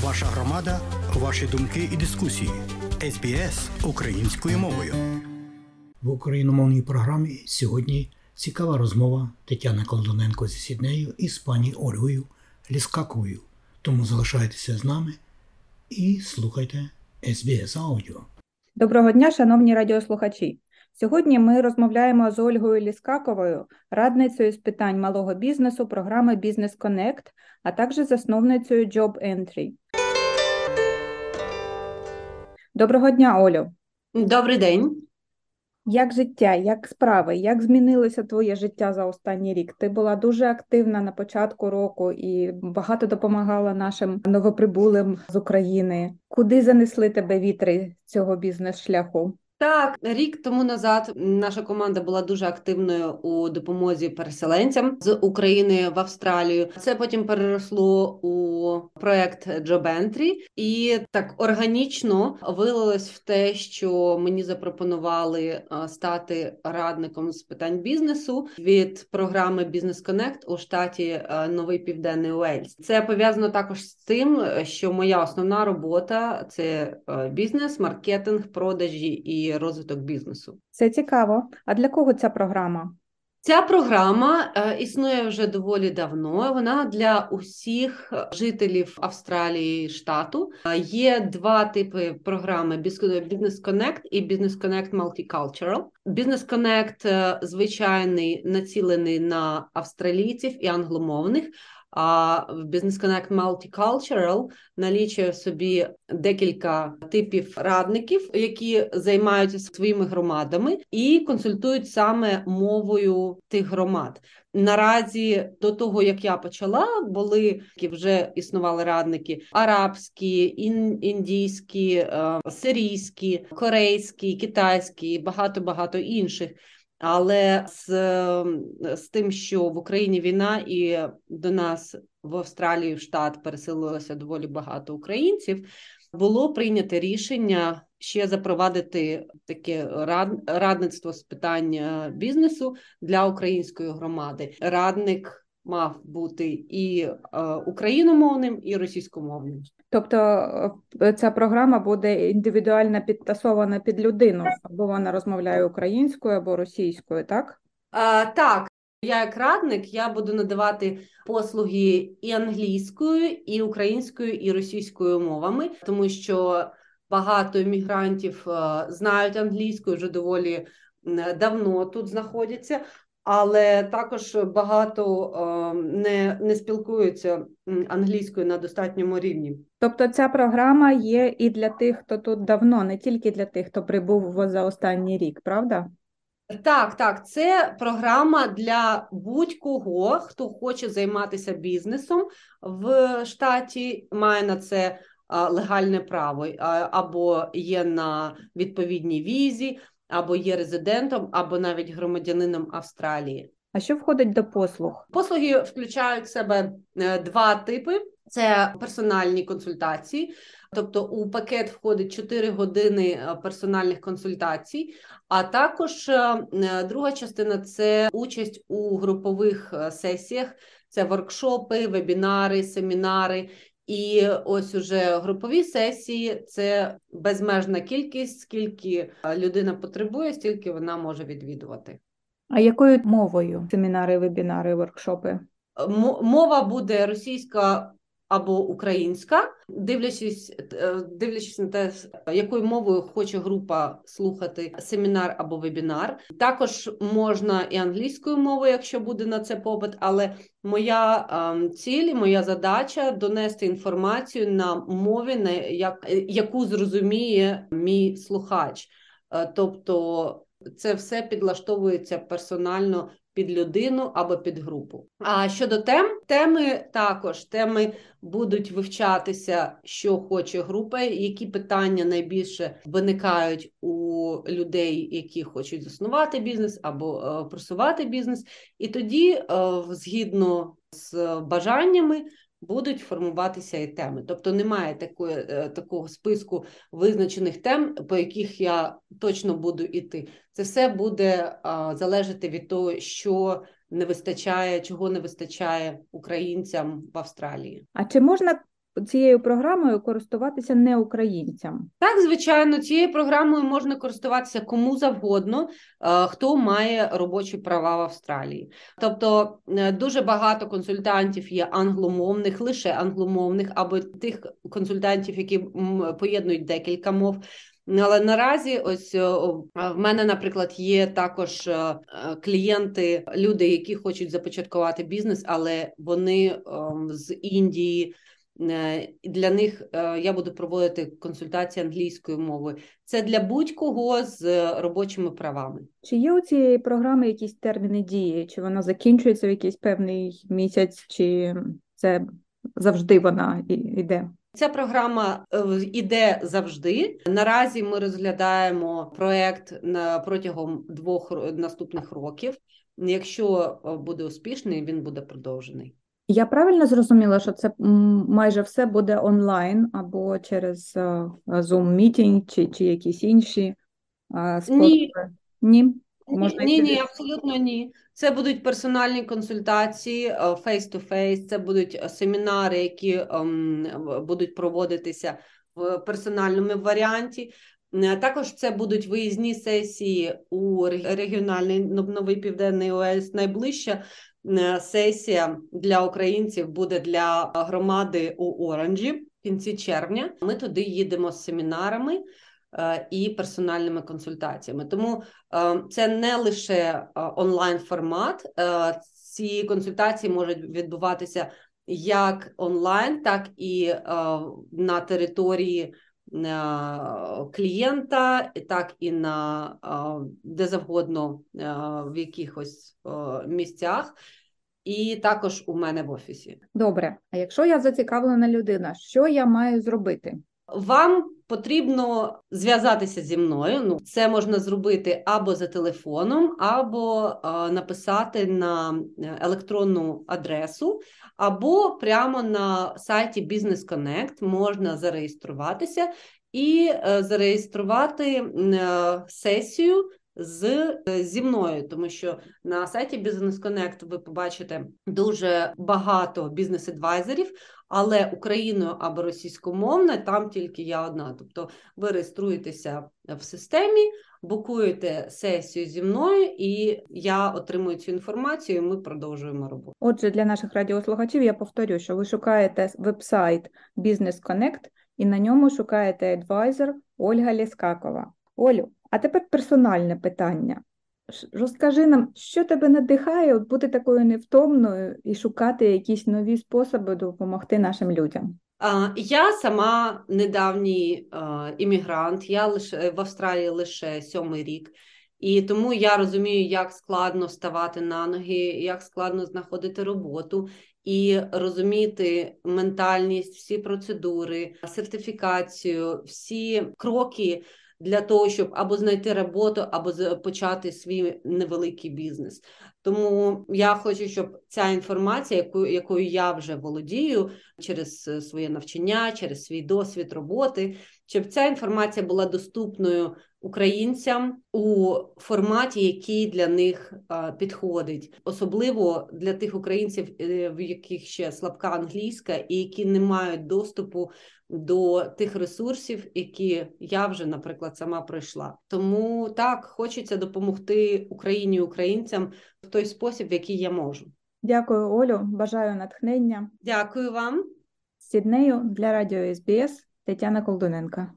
Ваша громада, ваші думки і дискусії. СБС українською мовою. В україномовній програмі сьогодні цікава розмова Тетяни Колдоненко зі Сіднею із пані Ольгою Ліскаковою. Тому залишайтеся з нами і слухайте СБС Аудіо. Доброго дня, шановні радіослухачі. Сьогодні ми розмовляємо з Ольгою Ліскаковою, радницею з питань малого бізнесу програми Business Connect, а також засновницею Job Entry. Доброго дня, Олю. Добрий день. Як життя, як справи, як змінилося твоє життя за останній рік? Ти була дуже активна на початку року і багато допомагала нашим новоприбулим з України. Куди занесли тебе вітри цього бізнес-шляху? Так, рік тому назад наша команда була дуже активною у допомозі переселенцям з України в Австралію. Це потім переросло у проект Job Entry і так органічно вилилось в те, що мені запропонували стати радником з питань бізнесу від програми Business Connect у штаті Новий Південний Уельс. Це пов'язано також з тим, що моя основна робота це бізнес, маркетинг, продажі і розвиток бізнесу. Це цікаво. А для кого ця програма? Ця програма е, існує вже доволі давно. Вона для усіх жителів Австралії штату. Е, є два типи програми: Business Connect і Business Connect Multicultural. Business Connect звичайний націлений на австралійців і англомовних. А в Business Connect Multicultural налічує собі декілька типів радників, які займаються своїми громадами і консультують саме мовою тих громад. Наразі до того як я почала, були вже існували радники арабські, індійські, е, сирійські, корейські, китайські, багато багато інших. Але з з тим, що в Україні війна, і до нас в Австралії в штат переселилося доволі багато українців, було прийнято рішення ще запровадити таке радництво з питань бізнесу для української громади. Радник мав бути і е, україномовним, і російськомовним. Тобто е, ця програма буде індивідуально підтасована під людину, або вона розмовляє українською або російською, так? А, Так, я як радник я буду надавати послуги і англійською, і українською, і російською мовами, тому що багато іммігрантів е, знають англійську вже доволі давно тут знаходяться але також багато не не спілкуються англійською на достатньому рівні. Тобто ця програма є і для тих, хто тут давно, не тільки для тих, хто прибув за останній рік, правда? Так, так, це програма для будь-кого, хто хоче займатися бізнесом в штаті, має на це легальне право або є на відповідній візі, або є резидентом, або навіть громадянином Австралії. А що входить до послуг? Послуги включають в себе е, два типи: це персональні консультації. Тобто у пакет входить 4 години е, персональних консультацій, а також е, друга частина це участь у групових сесіях, це воркшопи, вебінари, семінари, і ось уже групові сесії це безмежна кількість, скільки людина потребує, стільки вона може відвідувати. А якою мовою семінари, вебінари, воркшопи? Мова буде російська або українська, дивлячись, е, дивлячись на те, якою мовою хоче група слухати семінар або вебінар. Також можна і англійською мовою, якщо буде на це попит, але моя ем, ціль, моя задача донести інформацію на мові, на як, яку зрозуміє мій слухач. Е, тобто це все підлаштовується персонально під людину або під групу. А щодо тем, теми також теми будуть вивчатися, що хоче група, які питання найбільше виникають у людей, які хочуть заснувати бізнес або е, просувати бізнес, і тоді, е, згідно з бажаннями будуть формуватися і теми. Тобто немає такої, е, такого списку визначених тем, по яких я точно буду йти. Це все буде залежати від того, що не вистачає, чого не вистачає українцям в Австралії. А чи можна цією програмою користуватися не українцям? Так, звичайно, цією програмою можна користуватися кому завгодно, е, хто має робочі права в Австралії. Тобто е, дуже багато консультантів є англомовних, лише англомовних, або тих консультантів, які поєднують декілька мов. Але наразі, ось в мене, наприклад, є також е, клієнти, люди, які хочуть започаткувати бізнес, але вони з Індії. Е, для них е, я буду проводити консультації англійською мовою. Це для будь-кого з робочими правами. Чи є у цієї програми якісь терміни дії? Чи вона закінчується в якийсь певний місяць, чи це завжди вона йде? Ця програма іде завжди. Наразі ми розглядаємо проект протягом двох наступних років. Якщо е, буде успішний, він буде продовжений. Я правильно зрозуміла, що це майже все буде онлайн або через е, Zoom мітінг чи чи якісь інші способи? Ні. Ні? Можна ні, ні, абсолютно ні. Це будуть персональні консультації face-to-face, це будуть е, семінари, які um, будуть проводитися в персональному варіанті. Е, також це будуть виїзні сесії у регіональний новий південний ОС. Найближча е, сесія для українців буде для громади у Оранжі в кінці червня. Ми туди їдемо з семінарами. Е, і персональними консультаціями. Тому е, це не лише е, онлайн формат. Ці консультації можуть відбуватися як онлайн, так і на території клієнта, так і на де завгодно в якихось місцях. І також у мене в офісі. Добре. А якщо я зацікавлена людина, що я маю зробити? Вам потрібно зв'язатися зі мною. Ну, це можна зробити або за телефоном, або е, написати на електронну адресу, або прямо на сайті Business Connect можна зареєструватися і е, зареєструвати е, сесію з е, зі мною, тому що на сайті Business Connect ви побачите дуже багато бізнес-адвайзерів, але україною або російськомовною там тільки я одна. Тобто ви реєструєтеся в системі, букуєте сесію зі мною, і я отримую цю інформацію. і Ми продовжуємо роботу. Отже, для наших радіослухачів я повторю, що ви шукаєте веб-сайт Business Connect і на ньому шукаєте адвайзер Ольга Ліскакова. Олю. А тепер персональне питання. Розкажи нам, що тебе надихає от бути такою невтомною і шукати якісь нові способи допомогти нашим людям? Я сама недавній іммігрант, я лише в Австралії лише сьомий рік, і тому я розумію, як складно ставати на ноги, як складно знаходити роботу і розуміти ментальність, всі процедури, сертифікацію, всі кроки для того, щоб або знайти роботу, або почати свій невеликий бізнес. Тому я хочу, щоб ця інформація, яку, якою я вже володію через е, своє навчання, через свій досвід роботи, щоб ця інформація була доступною українцям у форматі, який для них підходить, особливо для тих українців, е, в яких ще слабка англійська, і які не мають доступу до тих ресурсів, які я вже, наприклад, сама пройшла. Тому так хочеться допомогти Україні українцям той спосіб, в який я можу. Дякую, Олю. Бажаю натхнення. Дякую вам. З Сіднею для радіо СБС Тетяна Колдуненка.